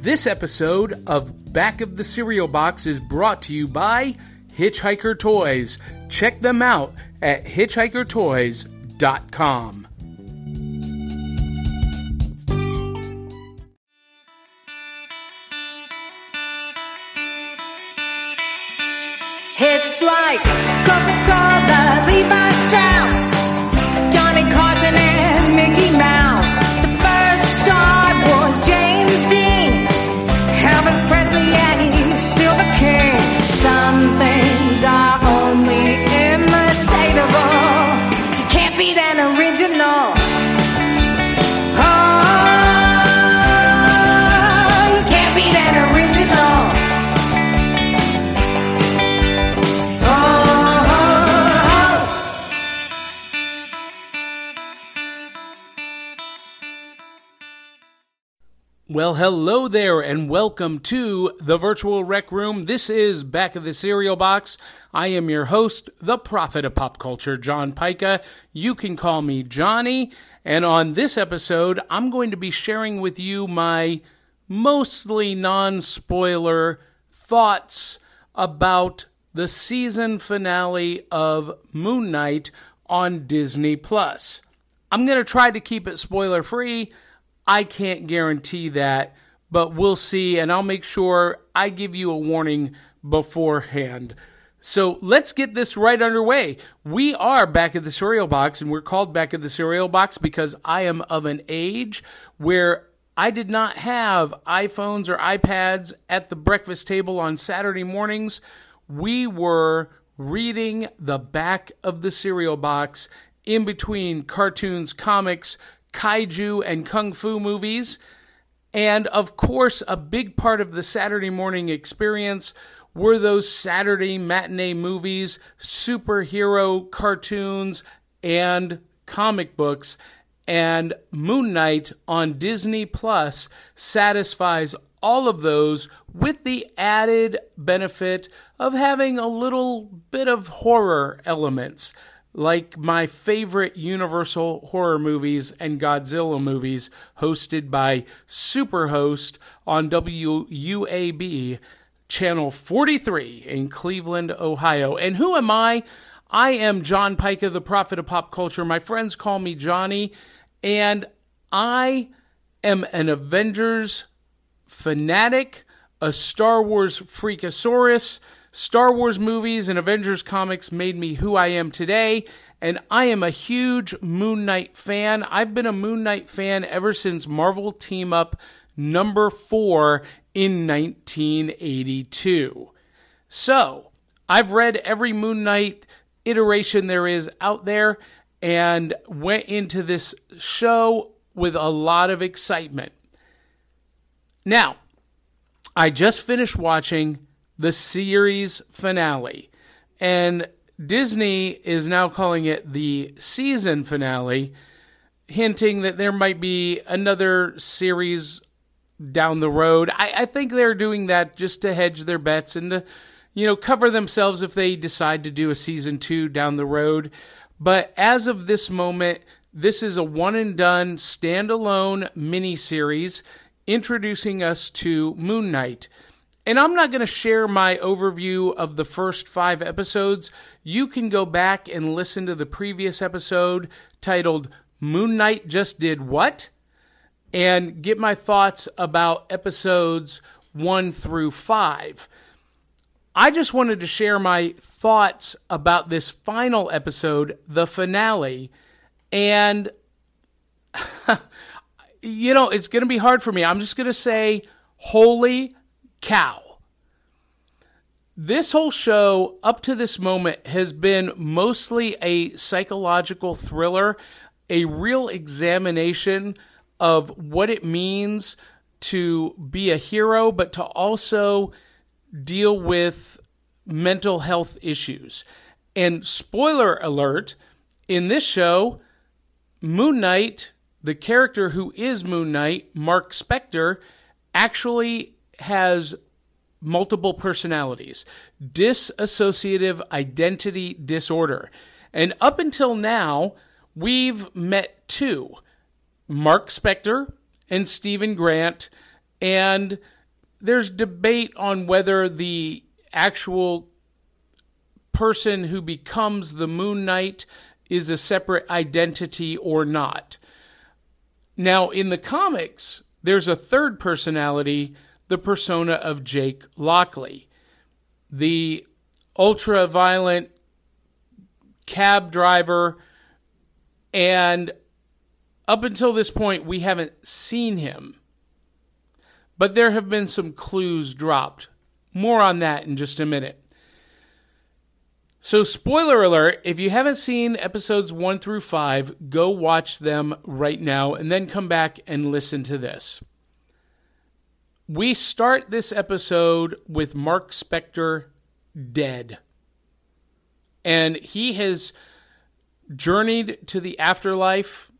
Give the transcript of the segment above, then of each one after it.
This episode of Back of the Cereal Box is brought to you by Hitchhiker Toys. Check them out at hitchhikertoys.com. It's like Levi Strauss, hello there, and welcome to the Virtual Rec Room. This is Back of the Cereal Box. I am your host, the prophet of pop culture, John Pyka. You can call me Johnny. And on this episode, I'm going to be sharing with you my mostly non spoiler thoughts about the season finale of Moon Knight on Disney Plus. I'm going to try to keep it spoiler free. I can't guarantee that, but we'll see, and I'll make sure I give you a warning beforehand. So let's get this right underway. We are back at the cereal box, and we're called back at the cereal box because I am of an age where I did not have iPhones or iPads at the breakfast table on Saturday mornings. We were reading the back of the cereal box in between cartoons, comics, kaiju, and kung fu movies. And of course, a big part of the Saturday morning experience were those Saturday matinee movies, superhero cartoons, and comic books. And Moon Knight on Disney Plus satisfies all of those with the added benefit of having a little bit of horror elements like my favorite Universal horror movies and Godzilla movies, hosted by Superhost on WUAB, channel 43 in Cleveland, Ohio. And who am I? I am John Pyka, the prophet of pop culture. My friends call me Johnny, and I am an Avengers fanatic, a Star Wars freakosaurus. Star Wars movies and Avengers comics made me who I am today, and I am a huge Moon Knight fan. I've been a Moon Knight fan ever since Marvel Team Up number four in 1982. So, I've read every Moon Knight iteration there is out there and went into this show with a lot of excitement. Now, I just finished watching the series finale. And Disney is now calling it the season finale, hinting that there might be another series down the road. I, I think they're doing that just to hedge their bets and to, you know, cover themselves if they decide to do a season two down the road. But as of this moment, this is a one and done standalone miniseries introducing us to Moon Knight. And I'm not going to share my overview of the first five episodes. You can go back and listen to the previous episode titled Moon Knight Just Did What? and get my thoughts about episodes one through five. I just wanted to share my thoughts about this final episode, the finale, and you know, it's going to be hard for me. I'm just going to say, holy cow. This whole show, up to this moment, has been mostly a psychological thriller, a real examination of what it means to be a hero, but to also deal with mental health issues. And spoiler alert, in this show, Moon Knight, the character who is Moon Knight, Mark Spector, actually has multiple personalities, dissociative identity disorder. And up until now, we've met two Mark Spector and Stephen Grant And there's debate on whether the actual person who becomes the Moon Knight is a separate identity or not. Now, in the comics, there's a third personality, the persona of Jake Lockley, the ultra violent cab driver. And up until this point, we haven't seen him. But there have been some clues dropped. More on that in just a minute. So, spoiler alert if you haven't seen episodes one through five, go watch them right now and then come back and listen to this. We start this episode with Mark Spector dead. And he has journeyed to the afterlife,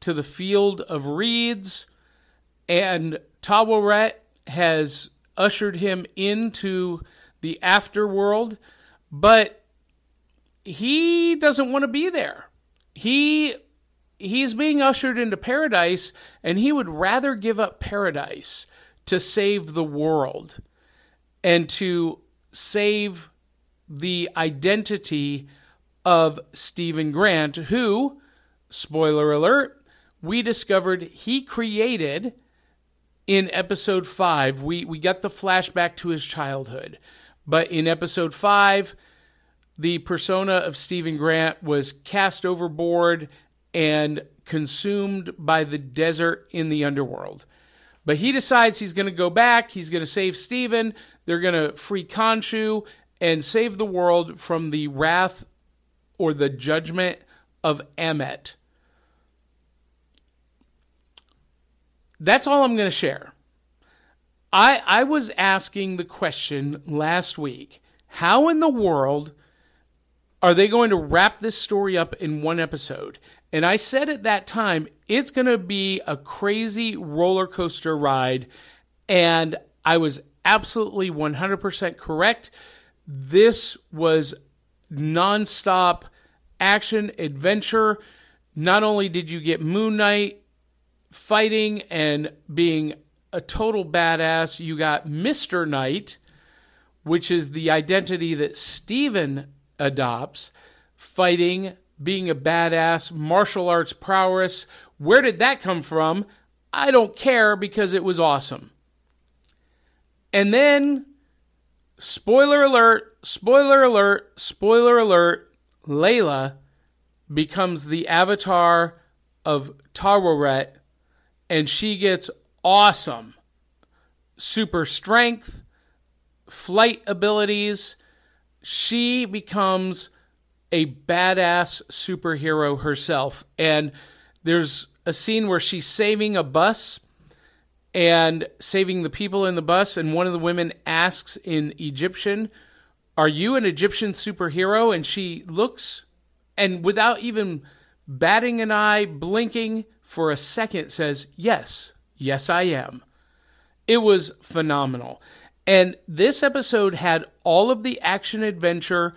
to the field of reeds, and Taweret has ushered him into the afterworld, but he doesn't want to be there. He he's being ushered into paradise and he would rather give up paradise to save the world and to save the identity of Stephen Grant, who, spoiler alert, we discovered he created in episode five. We, we got the flashback to his childhood. But in episode five, the persona of Stephen Grant was cast overboard and consumed by the desert in the underworld. But he decides he's going to go back. He's going to save Stephen. They're going to free Khonshu and save the world from the wrath or the judgment of Ammit. That's all I'm going to share. I, I was asking the question last week how in the world are they going to wrap this story up in one episode? And I said at that time, it's going to be a crazy roller coaster ride. And I was absolutely 100% correct. This was nonstop action adventure. Not only did you get Moon Knight fighting and being a total badass, you got Mr. Knight, which is the identity that Stephen adopts, fighting, being a badass, martial arts prowess. Where did that come from? I don't care because it was awesome. And then, spoiler alert, spoiler alert, spoiler alert, Layla becomes the avatar of Taweret, and she gets awesome super strength, flight abilities, she becomes a badass superhero herself. And there's a scene where she's saving a bus and saving the people in the bus. And one of the women asks in Egyptian, Are you an Egyptian superhero? And she looks and without even batting an eye, blinking for a second, says, Yes, yes, I am. It was phenomenal. And this episode had all of the action adventure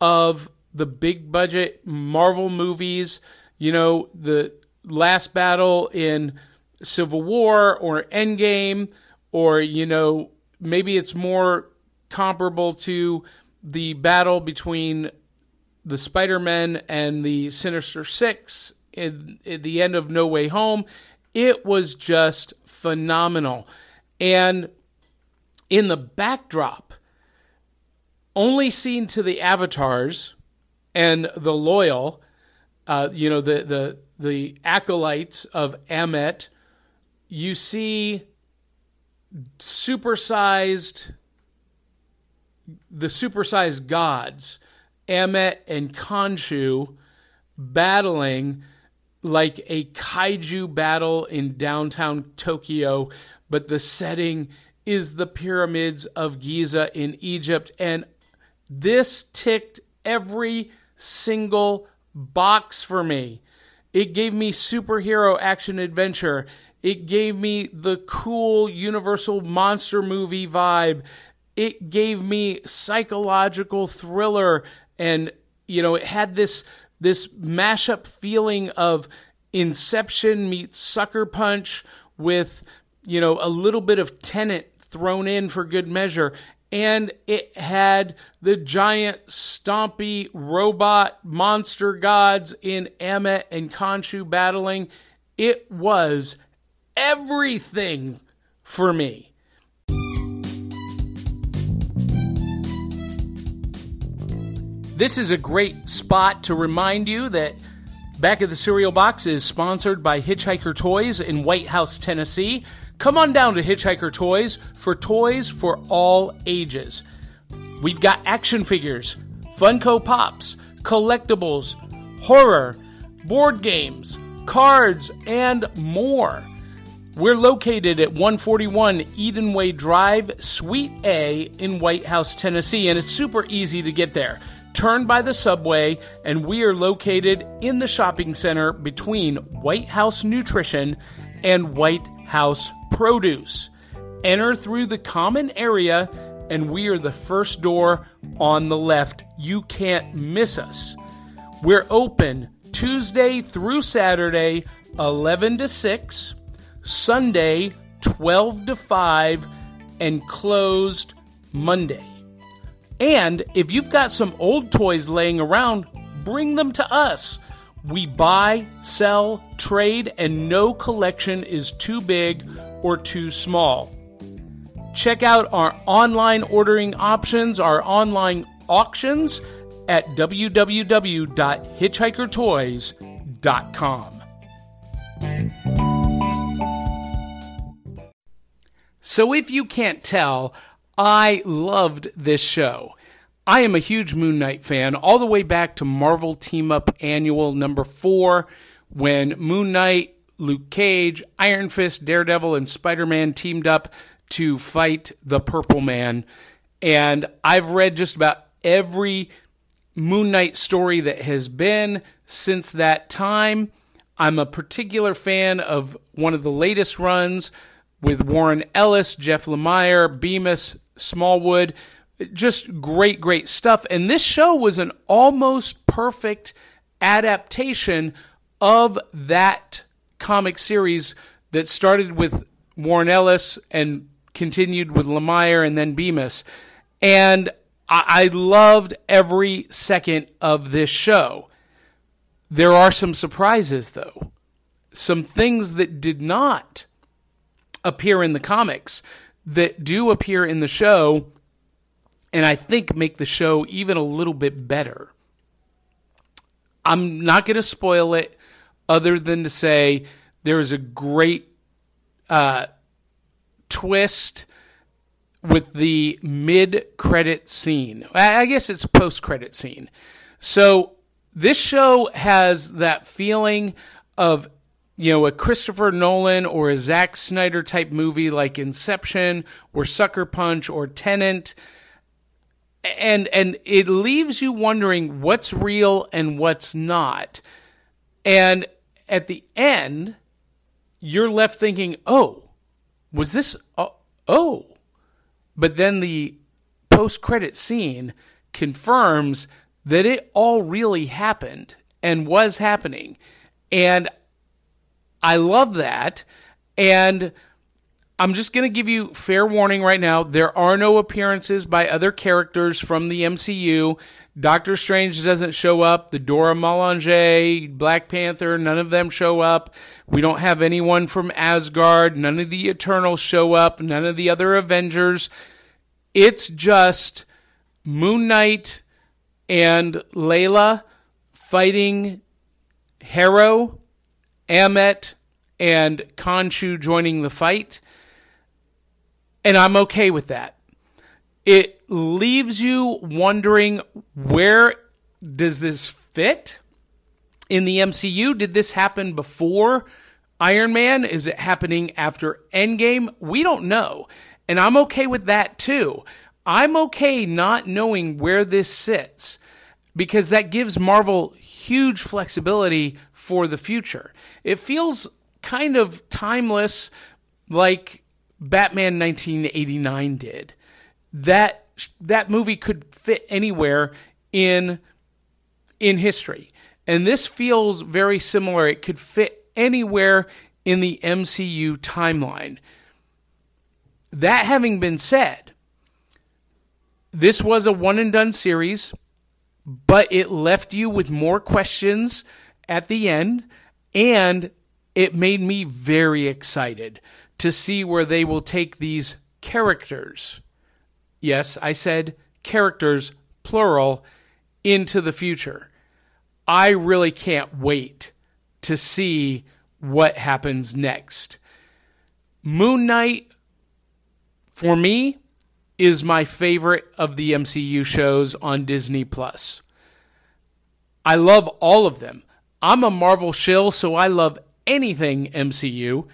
of the big budget Marvel movies, you know, the last battle in Civil War or Endgame, or, you know, maybe it's more comparable to the battle between the Spider Man and the Sinister Six in, at the end of No Way Home. It was just phenomenal. And in the backdrop, only seen to the avatars and the loyal, uh, you know, the, the, the acolytes of Ammit, you see supersized, the supersized gods, Ammit and Khonshu, battling like a kaiju battle in downtown Tokyo, but the setting is the pyramids of Giza in Egypt. And this ticked every single box for me. It gave me superhero action adventure. It gave me the cool Universal monster movie vibe. It gave me psychological thriller and you know, it had this this mashup feeling of Inception meets Sucker Punch with you know, a little bit of Tenet thrown in for good measure. And it had the giant, stompy robot monster gods in Ammit and Khonshu battling. It was everything for me. This is a great spot to remind you that Back of the Cereal Box is sponsored by Hitchhiker Toys in White House, Tennessee. Come on down to Hitchhiker Toys for toys for all ages. We've got action figures, Funko Pops, collectibles, horror, board games, cards, and more. We're located at 141 Edenway Drive, Suite A in White House, Tennessee, and it's super easy to get there. Turn by the subway, and we are located in the shopping center between White House Nutrition and White House Produce. Enter through the common area, and we are the first door on the left. You can't miss us. We're open Tuesday through Saturday, 11 to 6, Sunday, 12 to 5, and closed Monday. And if you've got some old toys laying around, bring them to us. We buy, sell, trade, and no collection is too big or too small. Check out our online ordering options, our online auctions at www.hitchhikertoys.com. So, if you can't tell, I loved this show. I am a huge Moon Knight fan, all the way back to Marvel Team Up Annual number four, when Moon Knight, Luke Cage, Iron Fist, Daredevil, and Spider Man teamed up to fight the Purple Man. And I've read just about every Moon Knight story that has been since that time. I'm a particular fan of one of the latest runs with Warren Ellis, Jeff Lemire, Bemis, Smallwood. Just great, great stuff. And this show was an almost perfect adaptation of that comic series that started with Warren Ellis and continued with Lemire and then Bemis. And I, I loved every second of this show. There are some surprises, though. Some things that did not appear in the comics that do appear in the show and I think make the show even a little bit better. I'm not going to spoil it other than to say there is a great uh, twist with the mid credit scene. I guess it's post credit scene. So this show has that feeling of you know, a Christopher Nolan or a Zack Snyder type movie like Inception or Sucker Punch or Tenet. And and it leaves you wondering what's real and what's not. And at the end, you're left thinking, "Oh, was this oh, oh." But then the post-credit scene confirms that it all really happened and was happening. And I love that. And I'm just going to give you fair warning right now. There are no appearances by other characters from the MCU. Doctor Strange doesn't show up. The Dora Milaje, Black Panther, none of them show up. We don't have anyone from Asgard. None of the Eternals show up. None of the other Avengers. It's just Moon Knight and Layla fighting Harrow Ammit and Khonshu joining the fight. And I'm okay with that. It leaves you wondering where does this fit in the MCU? Did this happen before Iron Man? Is it happening after Endgame? We don't know. And I'm okay with that too. I'm okay not knowing where this sits because that gives Marvel huge flexibility for the future. It feels kind of timeless like Batman 1989 did. That that movie could fit anywhere in in history. And this feels very similar. It could fit anywhere in the MCU timeline. that having been said, this was a one and done series, but it left you with more questions at the end, and it made me very excited to see where they will take these characters. Yes, I said characters, plural, into the future. I really can't wait to see what happens next. Moon Knight, for me, is my favorite of the MCU shows on Disney Plus. I love all of them. I'm a Marvel shill, so I love anything MCU,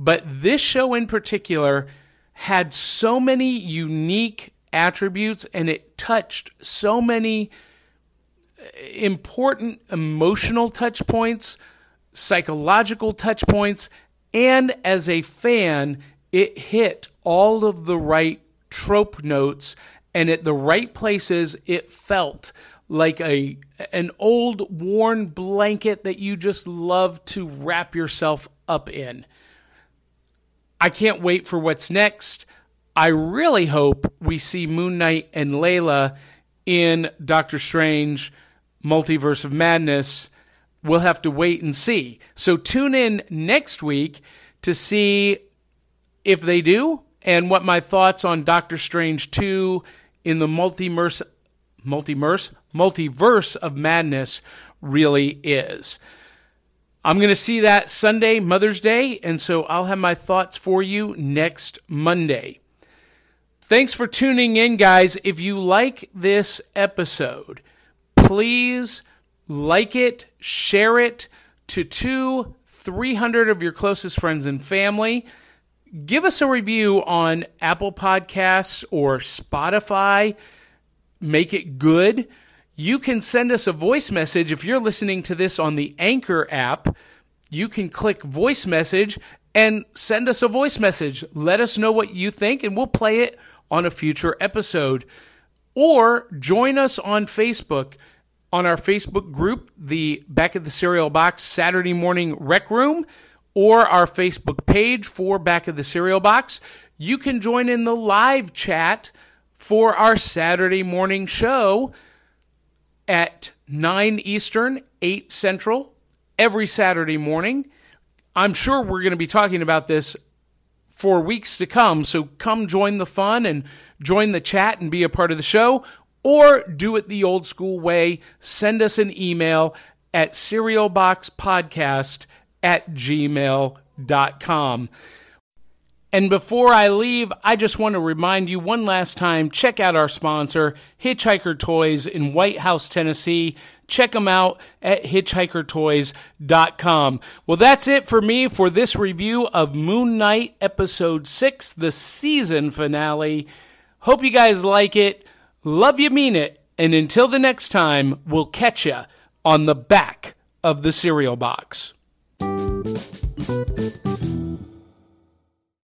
but this show in particular had so many unique attributes and it touched so many uh, important emotional touch points, psychological touch points, and as a fan, it hit all of the right trope notes and at the right places it felt like a an old worn blanket that you just love to wrap yourself up in. I can't wait for what's next. I really hope we see Moon Knight and Layla in Doctor Strange Multiverse of Madness. We'll have to wait and see. So tune in next week to see if they do and what my thoughts on Doctor Strange 2 in the multiverse multiverse multiverse of madness really is. I'm going to see that Sunday, Mother's Day, and so I'll have my thoughts for you next Monday. Thanks for tuning in, guys. If you like this episode, please like it, share it to two, 300 of your closest friends and family. Give us a review on Apple Podcasts or Spotify. Make it good you can send us a voice message. If you're listening to this on the Anchor app, you can click voice message and send us a voice message. Let us know what you think, and we'll play it on a future episode. Or join us on Facebook on our Facebook group, the Back of the Cereal Box Saturday Morning Rec Room, or our Facebook page for Back of the Cereal Box. You can join in the live chat for our Saturday morning show at 9 Eastern, 8 Central, every Saturday morning. I'm sure we're going to be talking about this for weeks to come, so come join the fun and join the chat and be a part of the show, or do it the old school way. Send us an email at cerealboxpodcast at gmail.com. And before I leave, I just want to remind you one last time check out our sponsor, Hitchhiker Toys in White House, Tennessee. Check them out at hitchhikertoys.com. Well, that's it for me for this review of Moon Knight Episode 6, the season finale. Hope you guys like it. Love you, mean it. And until the next time, we'll catch you on the back of the cereal box.